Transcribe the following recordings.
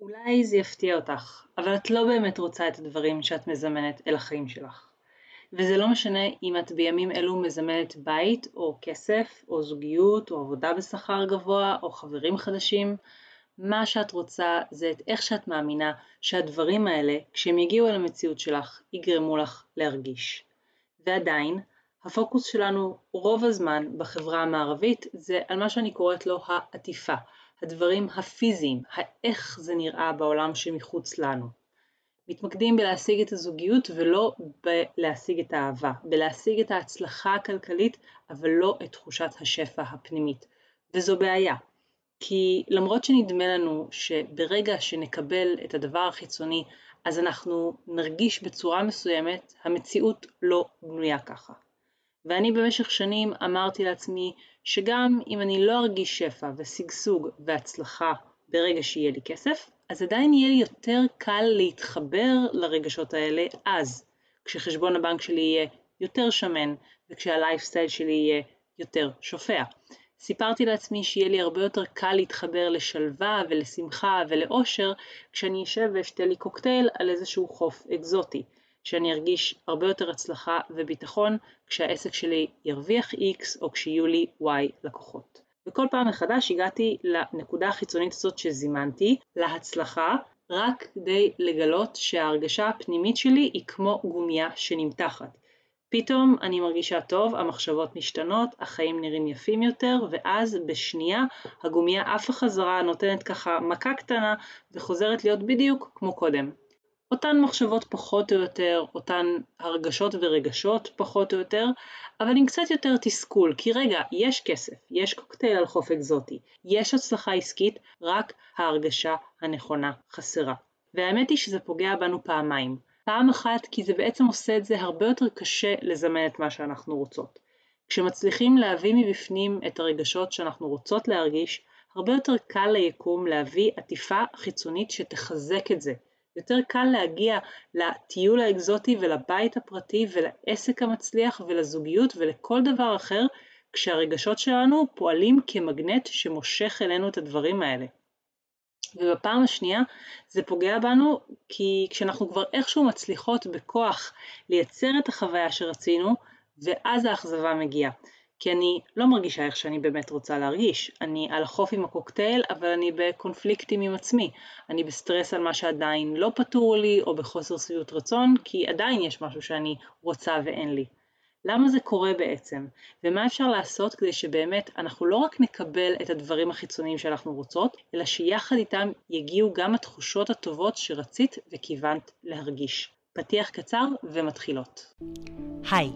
אולי זה יפתיע אותך, אבל את לא באמת רוצה את הדברים שאת מזמנת אל החיים שלך. וזה לא משנה אם את בימים אלו מזמנת בית, או כסף, או זוגיות, או עבודה בשכר גבוה, או חברים חדשים, מה שאת רוצה זה את איך שאת מאמינה שהדברים האלה, כשהם יגיעו אל המציאות שלך, יגרמו לך להרגיש. ועדיין, הפוקוס שלנו רוב הזמן בחברה המערבית זה על מה שאני קוראת לו העטיפה, הדברים הפיזיים, האיך זה נראה בעולם שמחוץ לנו. מתמקדים בלהשיג את הזוגיות ולא בלהשיג את האהבה, בלהשיג את ההצלחה הכלכלית אבל לא את תחושת השפע הפנימית. וזו בעיה, כי למרות שנדמה לנו שברגע שנקבל את הדבר החיצוני אז אנחנו נרגיש בצורה מסוימת, המציאות לא בנויה ככה. ואני במשך שנים אמרתי לעצמי שגם אם אני לא ארגיש שפע ושגשוג והצלחה ברגע שיהיה לי כסף, אז עדיין יהיה לי יותר קל להתחבר לרגשות האלה אז, כשחשבון הבנק שלי יהיה יותר שמן וכשהלייפסטייל שלי יהיה יותר שופע. סיפרתי לעצמי שיהיה לי הרבה יותר קל להתחבר לשלווה ולשמחה ולאושר כשאני אשב ואשתה לי קוקטייל על איזשהו חוף אקזוטי. שאני ארגיש הרבה יותר הצלחה וביטחון כשהעסק שלי ירוויח X או כשיהיו לי Y לקוחות. וכל פעם מחדש הגעתי לנקודה החיצונית הזאת שזימנתי, להצלחה, רק כדי לגלות שההרגשה הפנימית שלי היא כמו גומייה שנמתחת. פתאום אני מרגישה טוב, המחשבות משתנות, החיים נראים יפים יותר, ואז בשנייה הגומייה עפה חזרה, נותנת ככה מכה קטנה וחוזרת להיות בדיוק כמו קודם. אותן מחשבות פחות או יותר, אותן הרגשות ורגשות פחות או יותר, אבל עם קצת יותר תסכול, כי רגע, יש כסף, יש קוקטייל על חוף אקזוטי, יש הצלחה עסקית, רק ההרגשה הנכונה חסרה. והאמת היא שזה פוגע בנו פעמיים. פעם אחת כי זה בעצם עושה את זה הרבה יותר קשה לזמן את מה שאנחנו רוצות. כשמצליחים להביא מבפנים את הרגשות שאנחנו רוצות להרגיש, הרבה יותר קל ליקום להביא עטיפה חיצונית שתחזק את זה, יותר קל להגיע לטיול האקזוטי ולבית הפרטי ולעסק המצליח ולזוגיות ולכל דבר אחר כשהרגשות שלנו פועלים כמגנט שמושך אלינו את הדברים האלה. ובפעם השנייה זה פוגע בנו כי כשאנחנו כבר איכשהו מצליחות בכוח לייצר את החוויה שרצינו ואז האכזבה מגיעה. כי אני לא מרגישה איך שאני באמת רוצה להרגיש. אני על החוף עם הקוקטייל, אבל אני בקונפליקטים עם עצמי. אני בסטרס על מה שעדיין לא פתור לי, או בחוסר שביעות רצון, כי עדיין יש משהו שאני רוצה ואין לי. למה זה קורה בעצם? ומה אפשר לעשות כדי שבאמת אנחנו לא רק נקבל את הדברים החיצוניים שאנחנו רוצות, אלא שיחד איתם יגיעו גם התחושות הטובות שרצית וכיוונת להרגיש. פתיח קצר ומתחילות. היי,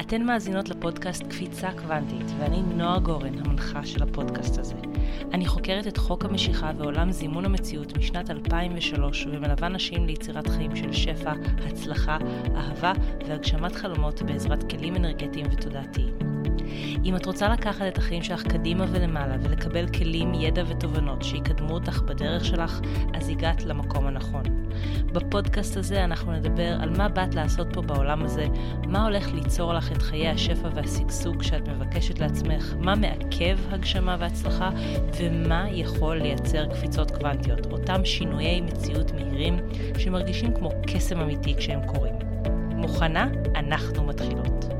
אתן מאזינות לפודקאסט קפיצה קוונטית, ואני נועה גורן, המנחה של הפודקאסט הזה. אני חוקרת את חוק המשיכה ועולם זימון המציאות משנת 2003, ומלווה נשים ליצירת חיים של שפע, הצלחה, אהבה והגשמת חלומות בעזרת כלים אנרגטיים ותודעתיים. אם את רוצה לקחת את החיים שלך קדימה ולמעלה ולקבל כלים, ידע ותובנות שיקדמו אותך בדרך שלך, אז הגעת למקום הנכון. בפודקאסט הזה אנחנו נדבר על מה באת לעשות פה בעולם הזה, מה הולך ליצור לך את חיי השפע והשגשוג שאת מבקשת לעצמך, מה מעכב הגשמה והצלחה, ומה יכול לייצר קפיצות קוונטיות, אותם שינויי מציאות מהירים שמרגישים כמו קסם אמיתי כשהם קורים. מוכנה? אנחנו מתחילות.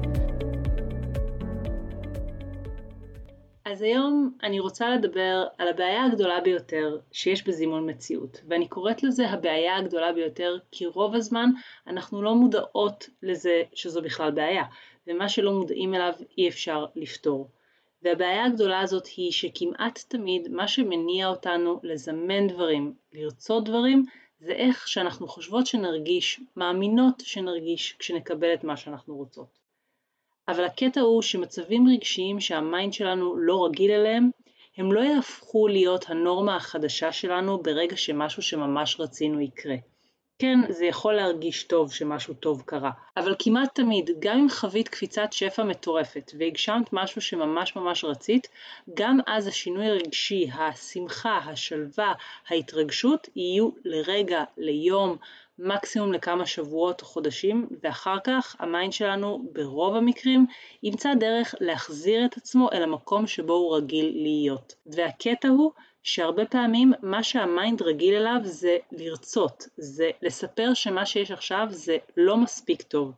אז היום אני רוצה לדבר על הבעיה הגדולה ביותר שיש בזימון מציאות, ואני קוראת לזה הבעיה הגדולה ביותר כי רוב הזמן אנחנו לא מודעות לזה שזו בכלל בעיה, ומה שלא מודעים אליו אי אפשר לפתור. והבעיה הגדולה הזאת היא שכמעט תמיד מה שמניע אותנו לזמן דברים, לרצות דברים, זה איך שאנחנו חושבות שנרגיש, מאמינות שנרגיש כשנקבל את מה שאנחנו רוצות. אבל הקטע הוא שמצבים רגשיים שהמיינד שלנו לא רגיל אליהם, הם לא יהפכו להיות הנורמה החדשה שלנו ברגע שמשהו שממש רצינו יקרה. כן, זה יכול להרגיש טוב שמשהו טוב קרה, אבל כמעט תמיד, גם אם חווית קפיצת שפע מטורפת והגשמת משהו שממש ממש רצית, גם אז השינוי הרגשי, השמחה, השלווה, ההתרגשות יהיו לרגע, ליום, מקסימום לכמה שבועות או חודשים, ואחר כך ה mind שלנו ברוב המקרים ימצא דרך להחזיר את עצמו אל המקום שבו הוא רגיל להיות. והקטע הוא שהרבה פעמים מה שה mind רגיל אליו זה לרצות, זה לספר שמה שיש עכשיו זה לא מספיק טוב,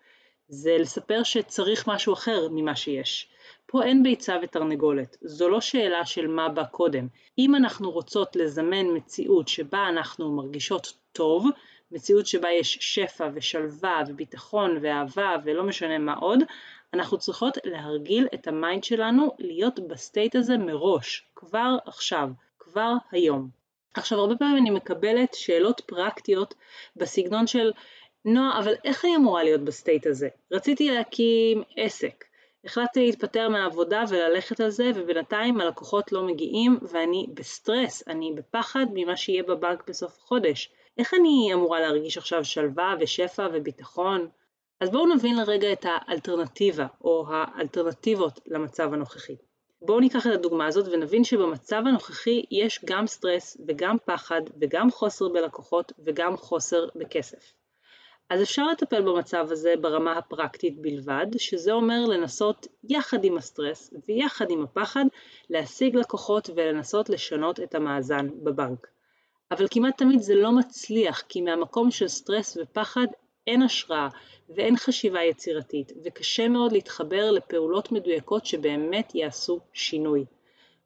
זה לספר שצריך משהו אחר ממה שיש. פה אין ביצה ותרנגולת, זו לא שאלה של מה בא קודם. אם אנחנו רוצות לזמן מציאות שבה אנחנו מרגישות טוב, מציאות שבה יש שפע ושלווה וביטחון ואהבה ולא משנה מה עוד, אנחנו צריכות להרגיל את ה mind שלנו להיות ב state הזה מראש, כבר עכשיו, כבר היום. עכשיו הרבה פעמים אני מקבלת שאלות פרקטיות בסגנון של נועה, אבל איך אני אמורה להיות ב state הזה? רציתי להקים עסק, החלטתי להתפטר מהעבודה וללכת על זה ובינתיים הלקוחות לא מגיעים ואני בסטרס, אני בפחד ממה שיהיה בבנק בסוף החודש. איך אני אמורה להרגיש עכשיו שלווה ושפע וביטחון? אז בואו נבין לרגע את האלטרנטיבה או האלטרנטיבות למצב הנוכחי. בואו ניקח את הדוגמה הזאת ונבין שבמצב הנוכחי יש גם סטרס וגם פחד וגם חוסר בלקוחות וגם חוסר בכסף. אז אפשר לטפל במצב הזה ברמה הפרקטית בלבד, שזה אומר לנסות יחד עם הסטרס ויחד עם הפחד להשיג לקוחות ולנסות לשנות את המאזן בבנק. אבל כמעט תמיד זה לא מצליח, כי מהמקום של סטרס ופחד אין השראה ואין חשיבה יצירתית, וקשה מאוד להתחבר לפעולות מדויקות שבאמת יעשו שינוי.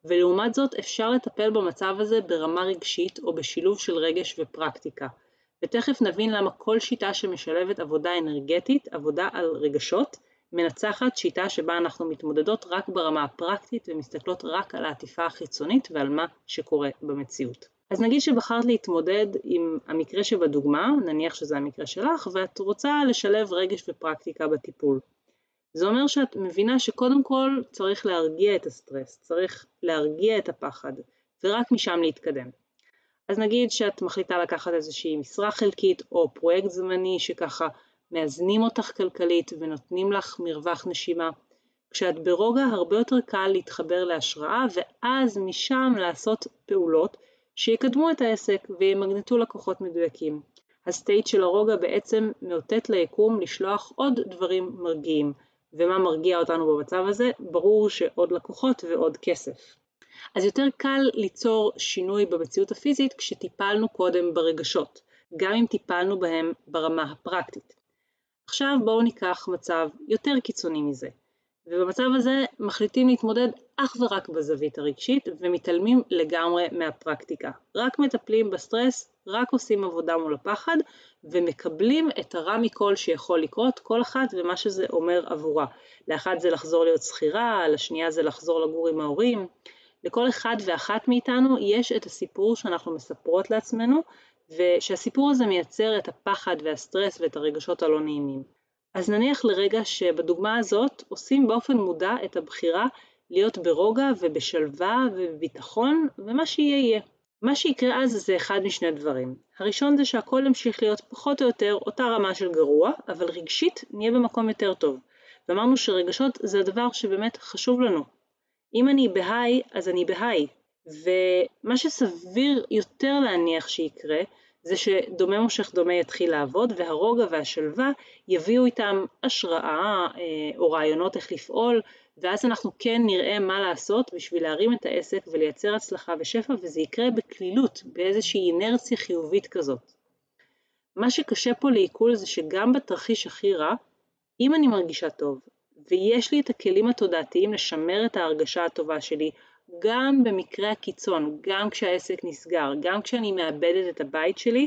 ולעומת זאת אפשר לטפל במצב הזה ברמה רגשית או בשילוב של רגש ופרקטיקה. ותכף נבין למה כל שיטה שמשלבת עבודה אנרגטית, עבודה על רגשות, מנצחת שיטה שבה אנחנו מתמודדות רק ברמה הפרקטית ומסתכלות רק על העטיפה החיצונית ועל מה שקורה במציאות. אז נגיד שבחרת להתמודד עם המקרה שבדוגמה, נניח שזה המקרה שלך, ואת רוצה לשלב רגש ופרקטיקה בטיפול. זה אומר שאת מבינה שקודם כל צריך להרגיע את הסטרס, צריך להרגיע את הפחד, ורק משם להתקדם. אז נגיד שאת מחליטה לקחת איזושהי משרה חלקית או פרויקט זמני שככה מאזנים אותך כלכלית ונותנים לך מרווח נשימה. כשאת ברוגע הרבה יותר קל להתחבר להשראה ואז משם לעשות פעולות שיקדמו את העסק וימגנטו לקוחות מדויקים. הסטייט של הרוגע בעצם מאותת ליקום לשלוח עוד דברים מרגיעים. ומה מרגיע אותנו במצב הזה? ברור שעוד לקוחות ועוד כסף. אז יותר קל ליצור שינוי במציאות הפיזית כשטיפלנו קודם ברגשות, גם אם טיפלנו בהם ברמה הפרקטית. עכשיו בואו ניקח מצב יותר קיצוני מזה, ובמצב הזה מחליטים להתמודד אך ורק בזווית הרגשית ומתעלמים לגמרי מהפרקטיקה. רק מטפלים בסטרס, רק עושים עבודה מול הפחד ומקבלים את הרע מכל שיכול לקרות, כל אחת ומה שזה אומר עבורה. לאחת זה לחזור להיות שכירה, לשנייה זה לחזור לגור עם ההורים. לכל אחד ואחת מאיתנו יש את הסיפור שאנחנו מספרות לעצמנו ושהסיפור הזה מייצר את הפחד והסטרס ואת הרגשות הלא נעימים. אז נניח לרגע שבדוגמה הזאת עושים באופן מודע את הבחירה להיות ברוגע ובשלווה ובביטחון ומה שיהיה יהיה. מה שיקרה אז זה אחד משני דברים. הראשון זה שהכל ימשיך להיות פחות או יותר אותה רמה של גרוע, אבל רגשית נהיה במקום יותר טוב. ואמרנו שרגשות זה הדבר שבאמת חשוב לנו, אם אני בהיי, אז אני בהיי. ומה שסביר יותר להניח שיקרה, זה שדומה מושך דומה יתחיל לעבוד, והרוגע והשלווה יביאו איתם השראה אה, או רעיונות איך לפעול, ואז אנחנו כן נראה מה לעשות בשביל להרים את העסק ולייצר הצלחה ושפע, וזה יקרה בקלילות, באיזושהי אינרציה חיובית כזאת. מה שקשה פה לעיכול זה שגם בתרחיש הכי רע, אם אני מרגישה טוב, ויש לי את הכלים התודעתיים לשמר את ההרגשה הטובה שלי גם במקרה הקיצון, גם כשהעסק נסגר, גם כשאני מאבדת את הבית שלי,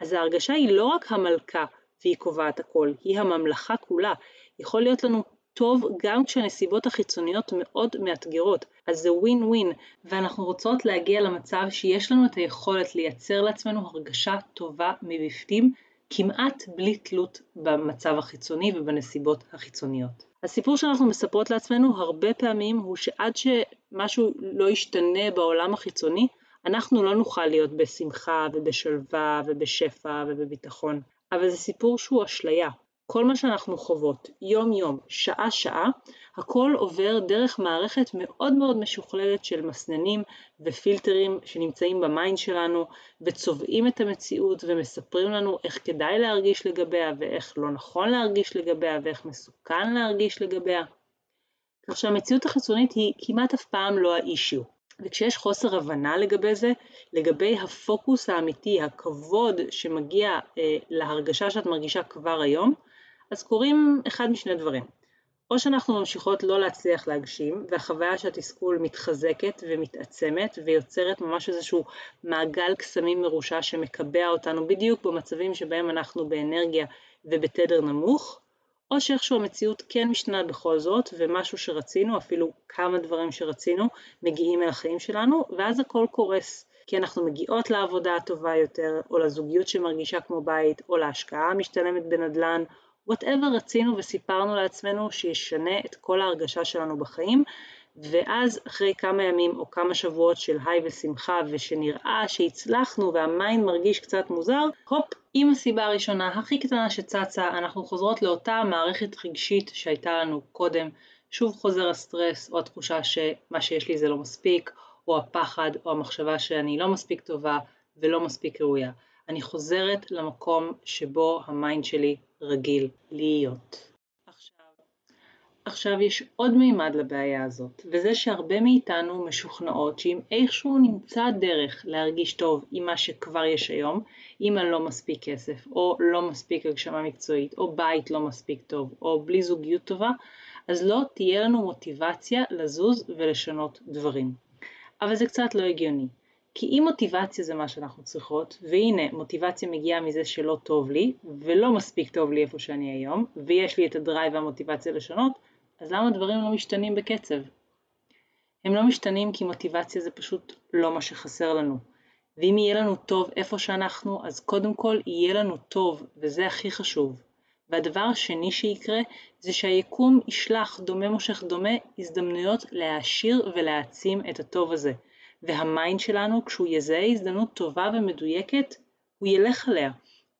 אז ההרגשה היא לא רק המלכה והיא קובעת הכל, היא הממלכה כולה. יכול להיות לנו טוב גם כשהנסיבות החיצוניות מאוד מאתגרות, אז זה ווין ווין, ואנחנו רוצות להגיע למצב שיש לנו את היכולת לייצר לעצמנו הרגשה טובה מבפנים, כמעט בלי תלות במצב החיצוני ובנסיבות החיצוניות. הסיפור שאנחנו מספרות לעצמנו הרבה פעמים הוא שעד שמשהו לא ישתנה בעולם החיצוני, אנחנו לא נוכל להיות בשמחה ובשלווה ובשפע ובביטחון. אבל זה סיפור שהוא אשליה. כל מה שאנחנו חוות, יום-יום, שעה-שעה, הכל עובר דרך מערכת מאוד מאוד משוכללת של מסננים ופילטרים שנמצאים במיינד שלנו וצובעים את המציאות ומספרים לנו איך כדאי להרגיש לגביה ואיך לא נכון להרגיש לגביה ואיך מסוכן להרגיש לגביה. כך שהמציאות החיצונית היא כמעט אף פעם לא האישיו. וכשיש חוסר הבנה לגבי זה, לגבי הפוקוס האמיתי, הכבוד שמגיע אה, להרגשה שאת מרגישה כבר היום, אז קורים אחד משני דברים. או שאנחנו ממשיכות לא להצליח להגשים, והחוויה של התסכול מתחזקת ומתעצמת ויוצרת ממש איזשהו מעגל קסמים מרושע שמקבע אותנו בדיוק במצבים שבהם אנחנו באנרגיה ובתדר נמוך, או שאיכשהו המציאות כן משתנה בכל זאת, ומשהו שרצינו, אפילו כמה דברים שרצינו, מגיעים אל החיים שלנו, ואז הכל קורס. כי אנחנו מגיעות לעבודה הטובה יותר, או לזוגיות שמרגישה כמו בית, או להשקעה המשתלמת בנדל"ן, whatever רצינו וסיפרנו לעצמנו שישנה את כל ההרגשה שלנו בחיים, ואז אחרי כמה ימים או כמה שבועות של high ושמחה ושנראה שהצלחנו וה mind מרגיש קצת מוזר, הופ, עם הסיבה הראשונה הכי קטנה שצצה, אנחנו חוזרות לאותה מערכת רגשית שהייתה לנו קודם, שוב חוזר הסטרס או התחושה שמה שיש לי זה לא מספיק, או הפחד או המחשבה שאני לא מספיק טובה ולא מספיק ראויה. אני חוזרת למקום שבו ה mind שלי רגיל להיות. עכשיו יש עוד מימד לבעיה הזאת, וזה שהרבה מאיתנו משוכנעות שאם איכשהו נמצא דרך להרגיש טוב עם מה שכבר יש היום, אם אני לא מספיק כסף, או לא מספיק הגשמה מקצועית, או בית לא מספיק טוב, או בלי זוגיות טובה, אז לא תהיה לנו מוטיבציה לזוז ולשנות דברים. אבל זה קצת לא הגיוני. כי אם מוטיבציה זה מה שאנחנו צריכות, והנה מוטיבציה מגיעה מזה שלא טוב לי, ולא מספיק טוב לי איפה שאני היום, ויש לי את ה drive והמוטיבציה לשנות, אז למה דברים לא משתנים בקצב? הם לא משתנים כי מוטיבציה זה פשוט לא מה שחסר לנו. ואם יהיה לנו טוב איפה שאנחנו, אז קודם כל יהיה לנו טוב, וזה הכי חשוב. והדבר השני שיקרה, זה שהיקום ישלח דומה מושך דומה הזדמנויות להעשיר ולהעצים את הטוב הזה. וה mind שלנו, כשהוא יזהה הזדמנות טובה ומדויקת, הוא ילך עליה.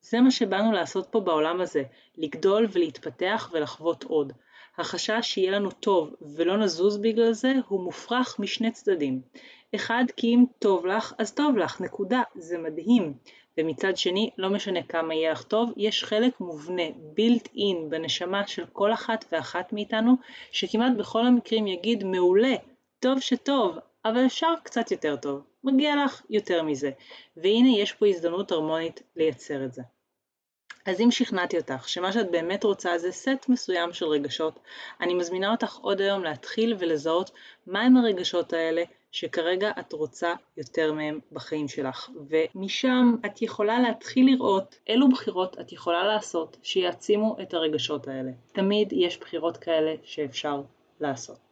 זה מה שבאנו לעשות פה בעולם הזה, לגדול ולהתפתח ולחוות עוד. החשש שיהיה לנו טוב ולא נזוז בגלל זה הוא מופרך משני צדדים. אחד, כי אם טוב לך, אז טוב לך, נקודה, זה מדהים. ומצד שני, לא משנה כמה יהיה לך טוב, יש חלק מובנה, built in, בנשמה של כל אחת ואחת מאיתנו, שכמעט בכל המקרים יגיד מעולה, טוב שטוב, אבל אפשר קצת יותר טוב, מגיע לך יותר מזה. והנה יש פה הזדמנות הרמונית לייצר את זה. אז אם שכנעתי אותך שמה שאת באמת רוצה זה סט מסוים של רגשות, אני מזמינה אותך עוד היום להתחיל ולזהות מהם הרגשות האלה שכרגע את רוצה יותר מהם בחיים שלך. ומשם את יכולה להתחיל לראות אילו בחירות את יכולה לעשות שיעצימו את הרגשות האלה. תמיד יש בחירות כאלה שאפשר לעשות.